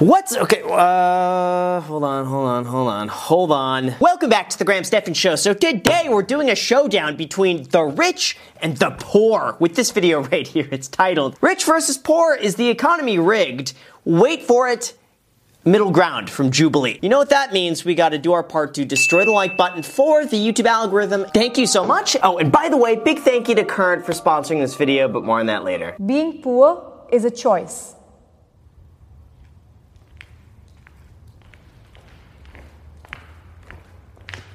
What's okay? Uh, hold on, hold on, hold on, hold on. Welcome back to the Graham Stephan Show. So today we're doing a showdown between the rich and the poor. With this video right here, it's titled "Rich versus Poor: Is the Economy Rigged?" Wait for it. Middle ground from Jubilee. You know what that means? We got to do our part to destroy the like button for the YouTube algorithm. Thank you so much. Oh, and by the way, big thank you to Current for sponsoring this video, but more on that later. Being poor is a choice.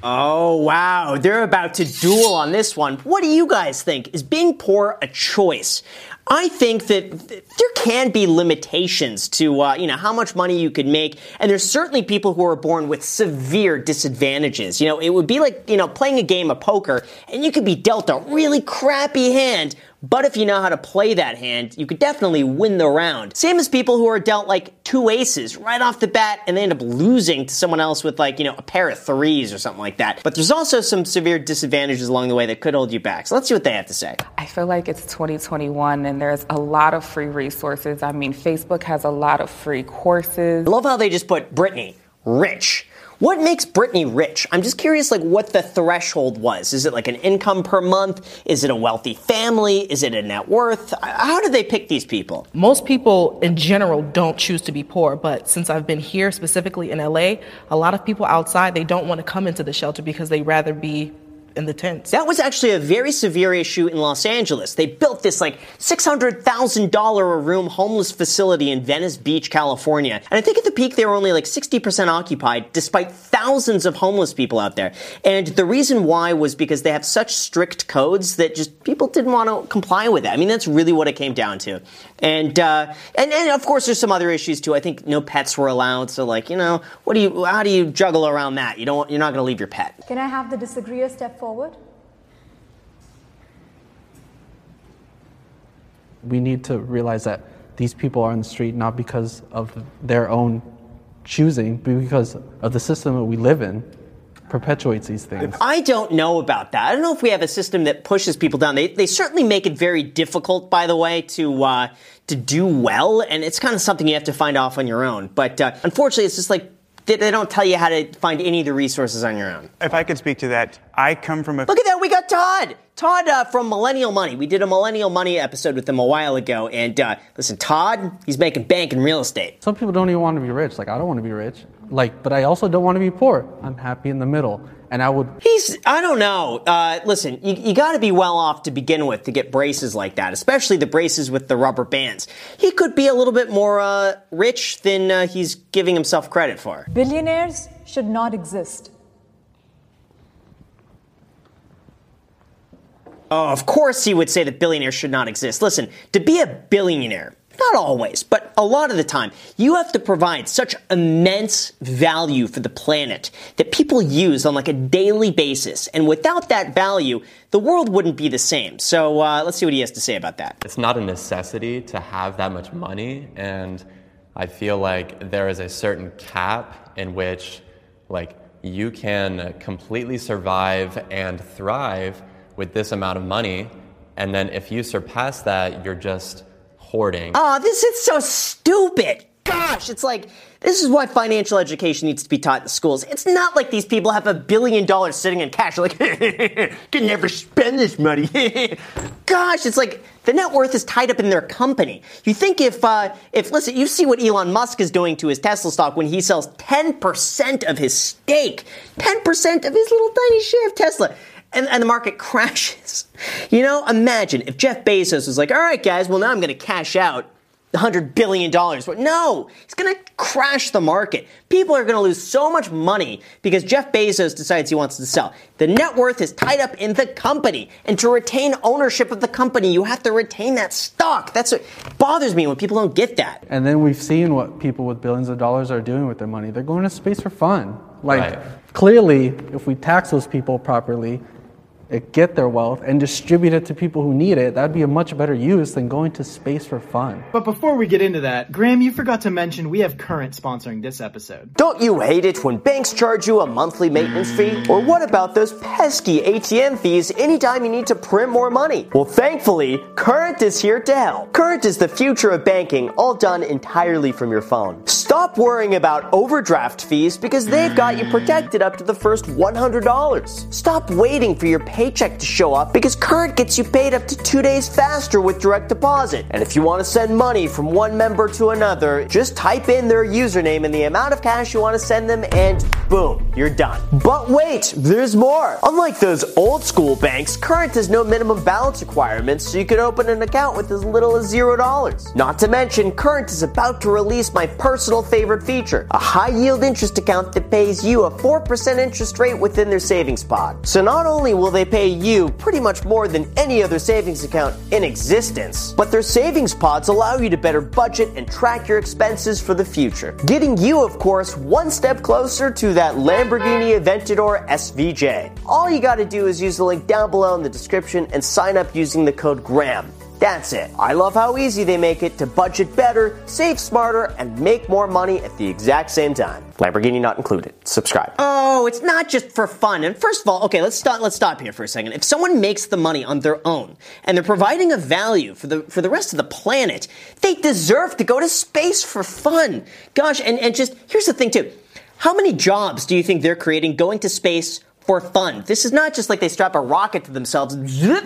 Oh, wow. They're about to duel on this one. What do you guys think? Is being poor a choice? I think that there can be limitations to, uh, you know, how much money you could make. And there's certainly people who are born with severe disadvantages. You know, it would be like, you know, playing a game of poker and you could be dealt a really crappy hand, but if you know how to play that hand, you could definitely win the round. Same as people who are dealt like two aces right off the bat and they end up losing to someone else with like, you know, a pair of threes or something like that. But there's also some severe disadvantages along the way that could hold you back. So let's see what they have to say. I feel like it's 2021 and there's a lot of free resources. I mean, Facebook has a lot of free courses. I love how they just put Brittany rich. What makes Brittany rich? I'm just curious, like, what the threshold was. Is it like an income per month? Is it a wealthy family? Is it a net worth? How do they pick these people? Most people in general don't choose to be poor, but since I've been here specifically in LA, a lot of people outside, they don't want to come into the shelter because they rather be in the tents. That was actually a very severe issue in Los Angeles. They built this like $600,000 a room homeless facility in Venice Beach, California. And I think at the peak they were only like 60% occupied despite thousands of homeless people out there. And the reason why was because they have such strict codes that just people didn't want to comply with it. I mean, that's really what it came down to. And, uh, and, and of course there's some other issues too. I think no pets were allowed. So like, you know, what do you, how do you juggle around that? You don't, you're not going to leave your pet. Can I have the disagreeer step forward? We need to realize that these people are on the street not because of their own choosing, but because of the system that we live in perpetuates these things. I don't know about that. I don't know if we have a system that pushes people down. They, they certainly make it very difficult, by the way, to uh, to do well, and it's kind of something you have to find off on your own. But uh, unfortunately, it's just like they, they don't tell you how to find any of the resources on your own. If I could speak to that, I come from a. Look at that, we got Todd. Todd uh, from Millennial Money. We did a Millennial Money episode with him a while ago, and uh, listen, Todd, he's making bank in real estate. Some people don't even want to be rich. Like I don't want to be rich. Like, but I also don't want to be poor. I'm happy in the middle, and I would. He's, I don't know. Uh, listen, you, you got to be well off to begin with to get braces like that, especially the braces with the rubber bands. He could be a little bit more uh, rich than uh, he's giving himself credit for. Billionaires should not exist. Oh, of course he would say that billionaires should not exist. Listen, to be a billionaire, not always, but a lot of the time, you have to provide such immense value for the planet that people use on like a daily basis. And without that value, the world wouldn't be the same. So uh, let's see what he has to say about that. It's not a necessity to have that much money, and I feel like there is a certain cap in which, like, you can completely survive and thrive with this amount of money, and then if you surpass that, you're just hoarding. Oh, this is so stupid. Gosh, it's like this is why financial education needs to be taught in schools. It's not like these people have a billion dollars sitting in cash. Like, can never spend this money. Gosh, it's like the net worth is tied up in their company. You think if, uh, if listen, you see what Elon Musk is doing to his Tesla stock when he sells 10% of his stake, 10% of his little tiny share of Tesla and, and the market crashes. You know, imagine if Jeff Bezos was like, all right, guys, well, now I'm going to cash out $100 billion. But no, he's going to crash the market. People are going to lose so much money because Jeff Bezos decides he wants to sell. The net worth is tied up in the company. And to retain ownership of the company, you have to retain that stock. That's what bothers me when people don't get that. And then we've seen what people with billions of dollars are doing with their money. They're going to space for fun. Like, Right. clearly, if we tax those people properly, get their wealth and distribute it to people who need it, that'd be a much better use than going to space for fun. But before we get into that, Graham, you forgot to mention we have Current sponsoring this episode. Don't you hate it when banks charge you a monthly maintenance fee? Or what about those pesky ATM fees anytime you need to print more money? Well, thankfully, Current is here to help. Current is the future of banking, all done entirely from your phone. Stop Stop worrying about overdraft fees because they've got you protected up to the first $100. Stop waiting for your paycheck to show up because Current gets you paid up to two days faster with direct deposit. And if you want to send money from one member to another, just type in their username and the amount of cash you want to send them, and boom, you're done. But wait, there's more. Unlike those old school banks, Current has no minimum balance requirements, so you can open an account with as little as zero dollars. Not to mention, Current is about to release my personal favorite feature a high yield interest account that pays you a 4% interest rate within their savings pod. So not only will they pay you pretty much more than any other savings account in existence, but their savings pods allow you to better budget and track your expenses for the future. Getting you, of course, one step closer to that Lamborghini Aventador SVJ. All you gotta do is use the link down below in the description and sign up using the code GRAM. That's it. I love how easy they make it to budget better, save smarter, and make more money at the exact same time. Lamborghini not included. Subscribe. Oh, it's not just for fun. And first of all, okay, let's stop let's stop here for a second. If someone makes the money on their own and they're providing a value for the for the rest of the planet, they deserve to go to space for fun. Gosh, and, and just here's the thing too. How many jobs do you think they're creating going to space for fun. This is not just like they strap a rocket to themselves, zip,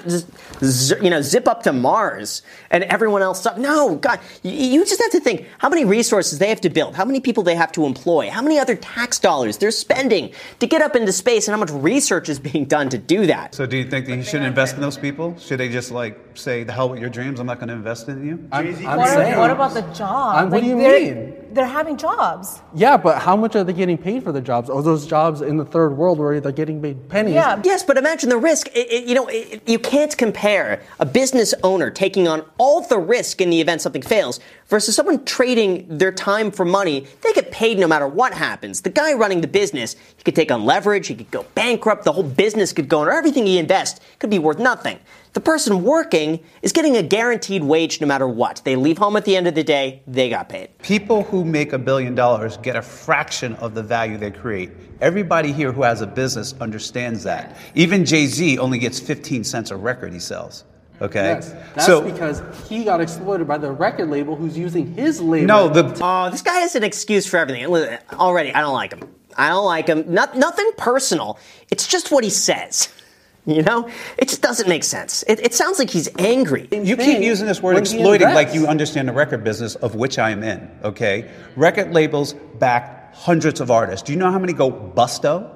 zip, you know, zip up to Mars, and everyone else. Stop. No, God, you, you just have to think how many resources they have to build, how many people they have to employ, how many other tax dollars they're spending to get up into space, and how much research is being done to do that. So, do you think that you shouldn't invest in those people? Should they just like say, "The hell with your dreams. I'm not going to invest in you." I'm, I'm What, saying, what about the job? I'm- what do you mean? They're having jobs. Yeah, but how much are they getting paid for the jobs? Are those jobs in the third world where they're getting paid pennies? Yeah. Yes, but imagine the risk. It- it- you know, it- you can't compare a business owner taking on all the risk in the event something fails versus someone trading their time for money. They get paid no matter what happens. The guy running the business, he could take on leverage, he could go bankrupt, the whole business could go under, everything he invests could be worth nothing. The person working is getting a guaranteed wage no matter what. They leave home at the end of the day, they got paid. People who make a billion dollars get a fraction of the value they create. Everybody here who has a business understands that. Even Jay Z only gets 15 cents a record he sells. Okay? Yes, that's so, because he got exploited by the record label who's using his label. no, the, Oh, this guy has an excuse for everything. Already, I don't like him. I don't like him. Not, nothing personal. It's just what he says. You know? It just doesn't make sense. It, it sounds like he's angry. You keep using this word when exploiting like you understand the record business of which I am in, okay? Record labels back hundreds of artists. Do you know how many go busto?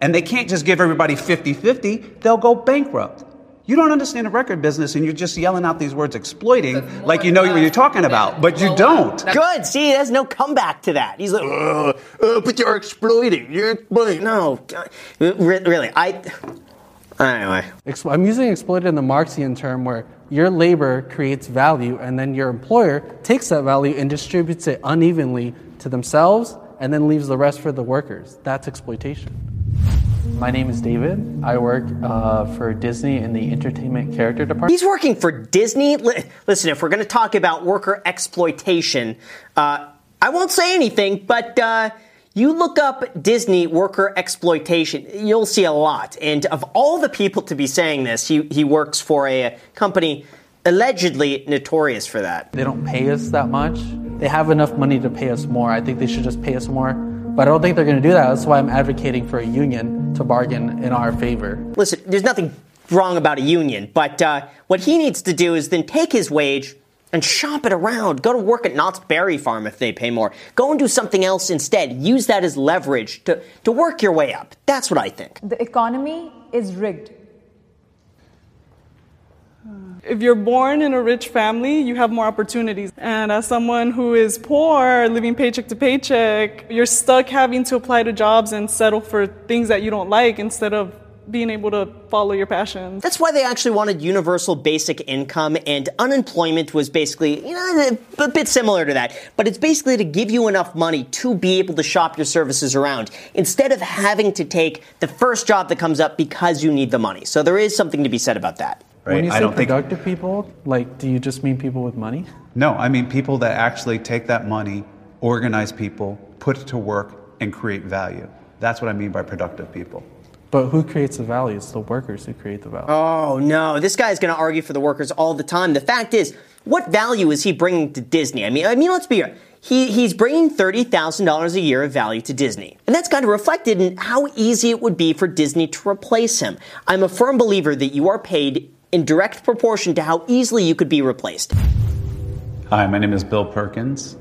And they can't just give everybody 50 50, they'll go bankrupt. You don't understand the record business and you're just yelling out these words exploiting like you know what you're talking about, but you don't. Good. See, there's no comeback to that. He's like, "Ugh, uh, but you're exploiting. You're exploiting. No, Re- really, I. Anyway, I'm using exploited in the Marxian term where your labor creates value and then your employer takes that value and distributes it unevenly to themselves and then leaves the rest for the workers. That's exploitation. My name is David. I work uh, for Disney in the entertainment character department. he's working for Disney. Li- Listen, if we're going to talk about worker exploitation, uh, I won't say anything, but uh, you look up Disney worker exploitation, you'll see a lot. And of all the people to be saying this, he, he works for a company allegedly notorious for that. They don't pay us that much. They have enough money to pay us more. I think they should just pay us more. But I don't think they're going to do that. That's why I'm advocating for a union to bargain in our favor. Listen, there's nothing wrong about a union, but uh, what he needs to do is then take his wage and shop it around. Go to work at Knott's Berry Farm if they pay more. Go and do something else instead. Use that as leverage to, to work your way up. That's what I think. The economy is rigged. If you're born in a rich family, you have more opportunities. And as someone who is poor, living paycheck to paycheck, you're stuck having to apply to jobs and settle for things that you don't like instead of being able to follow your passions. That's why they actually wanted universal basic income, and unemployment was basically, you know, a bit similar to that. But it's basically to give you enough money to be able to shop your services around instead of having to take the first job that comes up because you need the money. So there is something to be said about that. Right? When you I say don't think productive people, like, do you just mean people with money? No, I mean people that actually take that money, organize people, put it to work, and create value. That's what I mean by productive people. But who creates the value? It's the workers who create the value. Oh no, this guy's going to argue for the workers all the time. The fact is, what value is he bringing to Disney? I mean, I mean, let's be real. he, he's bringing $30,000 a year of value to Disney. And that's kind of reflected in how easy it would be for Disney to replace him. I'm a firm believer that you are paid in direct proportion to how easily you could be replaced. Hi, my name is Bill Perkins.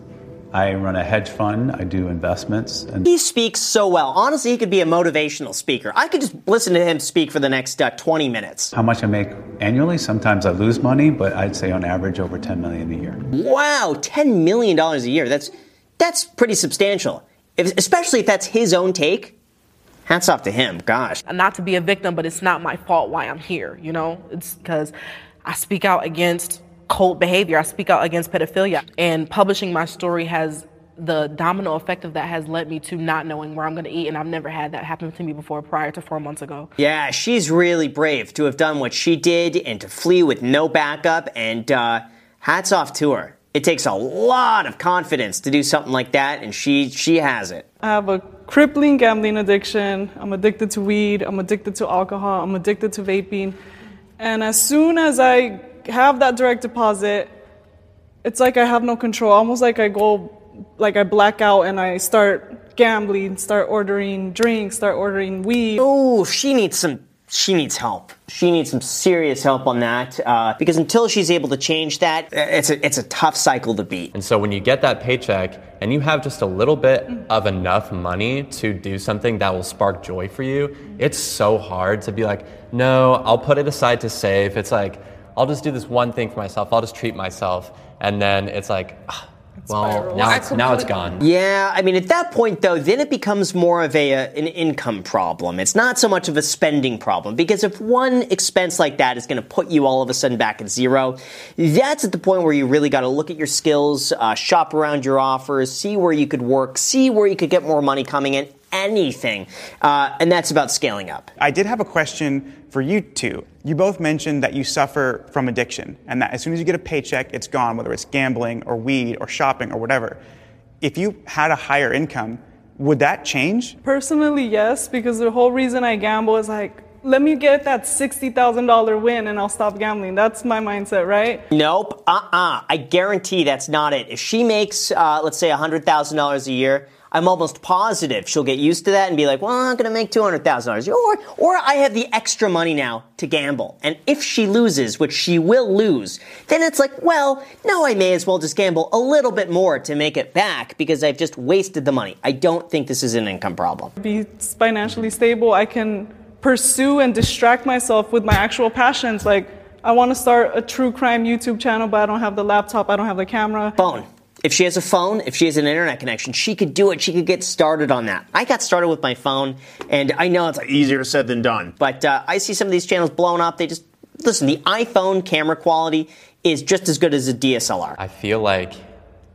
I run a hedge fund. I do investments. And He speaks so well. Honestly, he could be a motivational speaker. I could just listen to him speak for the next uh, 20 minutes. how much I make annually? Sometimes I lose money, but I'd say on average over 10 million a year. Wow, $10 million a year. That's, that's pretty substantial. If, especially if that's his own take. Hats off to him. Gosh. Not to be a victim, but it's not my fault why I'm here, you know? It's because I speak out against cult behavior, I speak out against pedophilia. And publishing my story has the domino effect of that has led me to not knowing where I'm going to eat, and I've never had that happen to me before prior to four months ago. Yeah, she's really brave to have done what she did and to flee with no backup, and uh, hats off to her. It takes a lot of confidence to do something like that, and she she has it. I have a crippling gambling addiction. I'm addicted to weed. I'm addicted to alcohol. I'm addicted to vaping. And as soon as I have that direct deposit, it's like I have no control. Almost like I go, like I black out and I start gambling, start ordering drinks, start ordering weed. Oh, she needs some. She needs help. She needs some serious help on that uh, because until she's able to change that, it's a it's a tough cycle to beat. And so when you get that paycheck and you have just a little bit of enough money to do something that will spark joy for you, it's so hard to be like, no, I'll put it aside to save. It's like, I'll just do this one thing for myself. I'll just treat myself. And then it's like, ah, well, now it's, now it's gone. Yeah, I mean, at that point, though, then it becomes more of a uh, an income problem. It's not so much of a spending problem because if one expense like that is going to put you all of a sudden back at zero, that's at the point where you really got to look at your skills, uh, shop around your offers, see where you could work, see where you could get more money coming in. Anything, uh, and that's about scaling up. I did have a question for you two. You both mentioned that you suffer from addiction and that as soon as you get a paycheck, it's gone, whether it's gambling or weed or shopping or whatever. If you had a higher income, would that change? Personally, yes, because the whole reason I gamble is like, let me get that $60,000 win and I'll stop gambling. That's my mindset, right? Nope. Uh uh I guarantee that's not it. If she makes, uh, let's say, $100,000 a year, I'm almost positive she'll get used to that and be like, well, I'm going to make $200,000. Or, or I have the extra money now to gamble. And if she loses, which she will lose, then it's like, well, no, I may as well just gamble a little bit more to make it back because I've just wasted the money. I don't think this is an income problem. Be financially stable. I can pursue and distract myself with my actual passions. Like, I want to start a true crime YouTube channel, but I don't have the laptop, I don't have the camera. Phone. If she has a phone, if she has an internet connection, she could do it. She could get started on that. I got started with my phone, and I know it's easier said than done. But uh, I see some of these channels blown up. They just listen. The iPhone camera quality is just as good as a DSLR. I feel like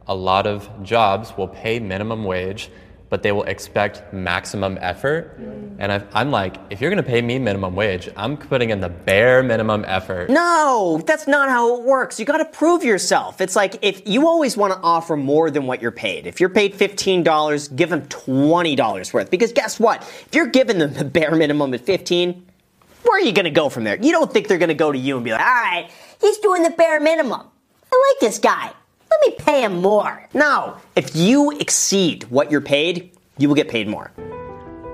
a lot of jobs will pay minimum wage, but they will expect maximum effort. And I, I'm like, if you're gonna pay me minimum wage, I'm putting in the bare minimum effort. No, that's not how it works. You got to prove yourself. It's like if you always want to offer more than what you're paid. If you're paid $15, give them $20 worth. Because guess what? If you're giving them the bare minimum at 15, where are you going to go from there? You don't think they're going to go to you and be like, all right, he's doing the bare minimum. I like this guy. Let me pay him more. No, if you exceed what you're paid, you will get paid more.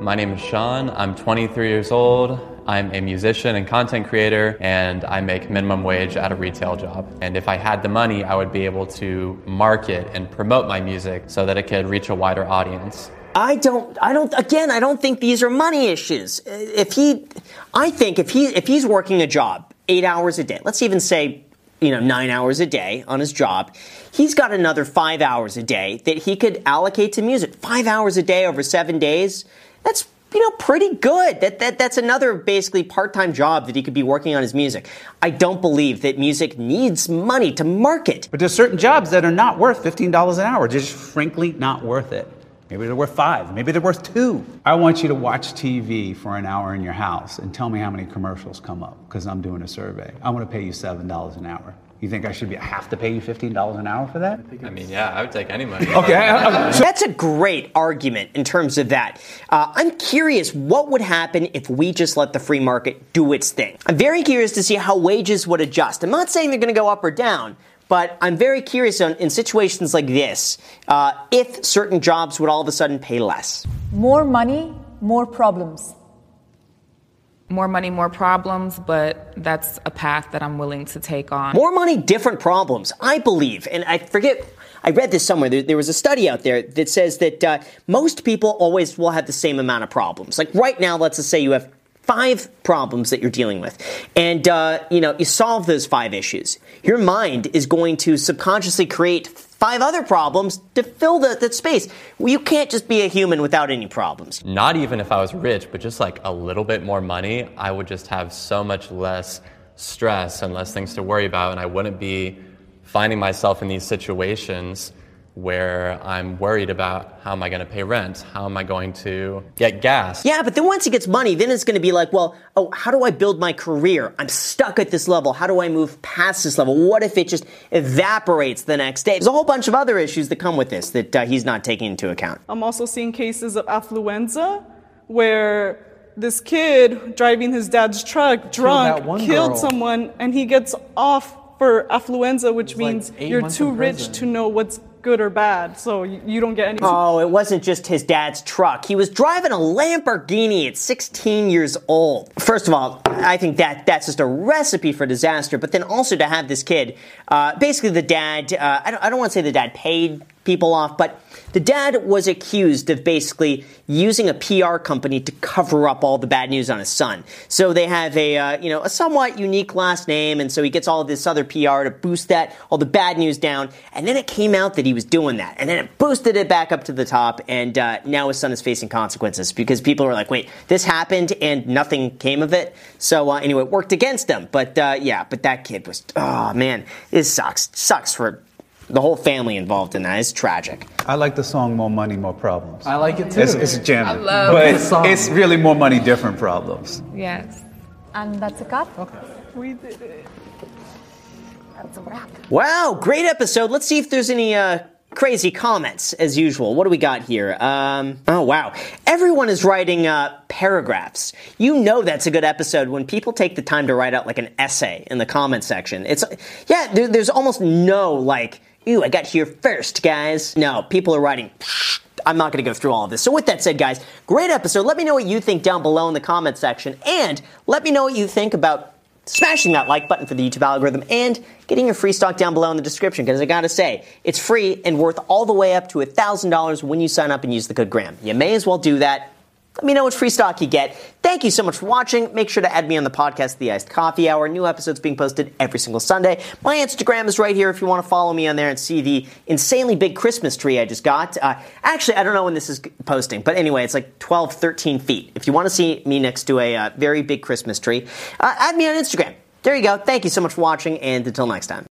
My name is Sean. I'm 23 years old. I'm a musician and content creator, and I make minimum wage at a retail job. And if I had the money, I would be able to market and promote my music so that it could reach a wider audience. I don't, I don't, again, I don't think these are money issues. If he, I think if he, if he's working a job eight hours a day, let's even say, you know, nine hours a day on his job, he's got another five hours a day that he could allocate to music. Five hours a day over seven days, that's, you know, pretty good. That, that, that's another basically part-time job that he could be working on his music. I don't believe that music needs money to market. But there's certain jobs that are not worth $15 an hour, just frankly not worth it. Maybe they're worth five. Maybe they're worth two. I want you to watch TV for an hour in your house and tell me how many commercials come up because I'm doing a survey. I want to pay you $7 an hour. You think I should be, have to pay you $15 an hour for that? I mean, yeah, I would take any money. Okay. I- I- so- That's a great argument in terms of that. Uh, I'm curious what would happen if we just let the free market do its thing. I'm very curious to see how wages would adjust. I'm not saying they're going to go up or down, but I'm very curious on, in situations like this uh, if certain jobs would all of a sudden pay less. More money, more problems. More money, more problems, but that's a path that I'm willing to take on. More money, different problems. I believe, and I forget. I read this somewhere. There, there was a study out there that says that uh, most people always will have the same amount of problems. Like right now, let's just say you have five problems that you're dealing with, and uh, you know you solve those five issues. Your mind is going to subconsciously create five other problems to fill the, that space. Well, you can't just be a human without any problems. Not even if I was rich, but just like a little bit more money, I would just have so much less stress and less things to worry about, and I wouldn't be finding myself in these situations where I'm worried about how am I going to pay rent? How am I going to get gas? Yeah, but then once he gets money, then it's going to be like, well, oh, how do I build my career? I'm stuck at this level. How do I move past this level? What if it just evaporates the next day? There's a whole bunch of other issues that come with this that uh, he's not taking into account. I'm also seeing cases of affluenza where this kid driving his dad's truck drunk that one killed someone and he gets off for affluenza, which like means eight you're too rich to know what's good or bad, so you don't get any. Oh, it wasn't just his dad's truck. He was driving a Lamborghini at 16 years old. First of all, I think that that's just a recipe for disaster. But then also to have this kid, uh, basically the dad, uh, I don't, I don't want to say the dad paid people off, but the dad was accused of basically using a PR company to cover up all the bad news on his son. So they have a uh, you know a somewhat unique last name, and so he gets all of this other PR to boost that all the bad news down. And then it came out that he was doing that, and then it boosted it back up to the top, and uh, now his son is facing consequences because people were like, "Wait, this happened and nothing came of it." So uh, anyway, it worked against him. But uh, yeah, but that kid was oh man, it sucks. Sucks for the whole family involved in that. It's tragic. I like the song "More Money, More Problems." I like it too. It's, it's jamming, I love but the song. it's really more money, different problems. Yes. And that's a cut. We did it. That's a wrap. Wow, great episode. Let's see if there's any uh, crazy comments as usual. What do we got here? Um, oh wow, everyone is writing uh, paragraphs. You know that's a good episode when people take the time to write out like an essay in the comment section. It's yeah, there, there's almost no like, ooh, I got here first, guys. No, people are writing. I'm not going to go through all of this. So, with that said, guys, great episode. Let me know what you think down below in the comment section, and let me know what you think about smashing that like button for the YouTube algorithm and getting your free stock down below in the description because I gotta say, it's free and worth all the way up to $1,000 when you sign up and use the code GRAM. You may as well do that. Let me know which free stock you get. Thank you so much for watching. Make sure to add me on the podcast, The Iced Coffee Hour. New episodes being posted every single Sunday. My Instagram is right here if you want to follow me on there and see the insanely big Christmas tree I just got. Uh, actually, I don't know when this is posting, but anyway, it's like 12, 13 feet. If you want to see me next to a uh, very big Christmas tree, uh, add me on Instagram. There you go. Thank you so much for watching, and until next time.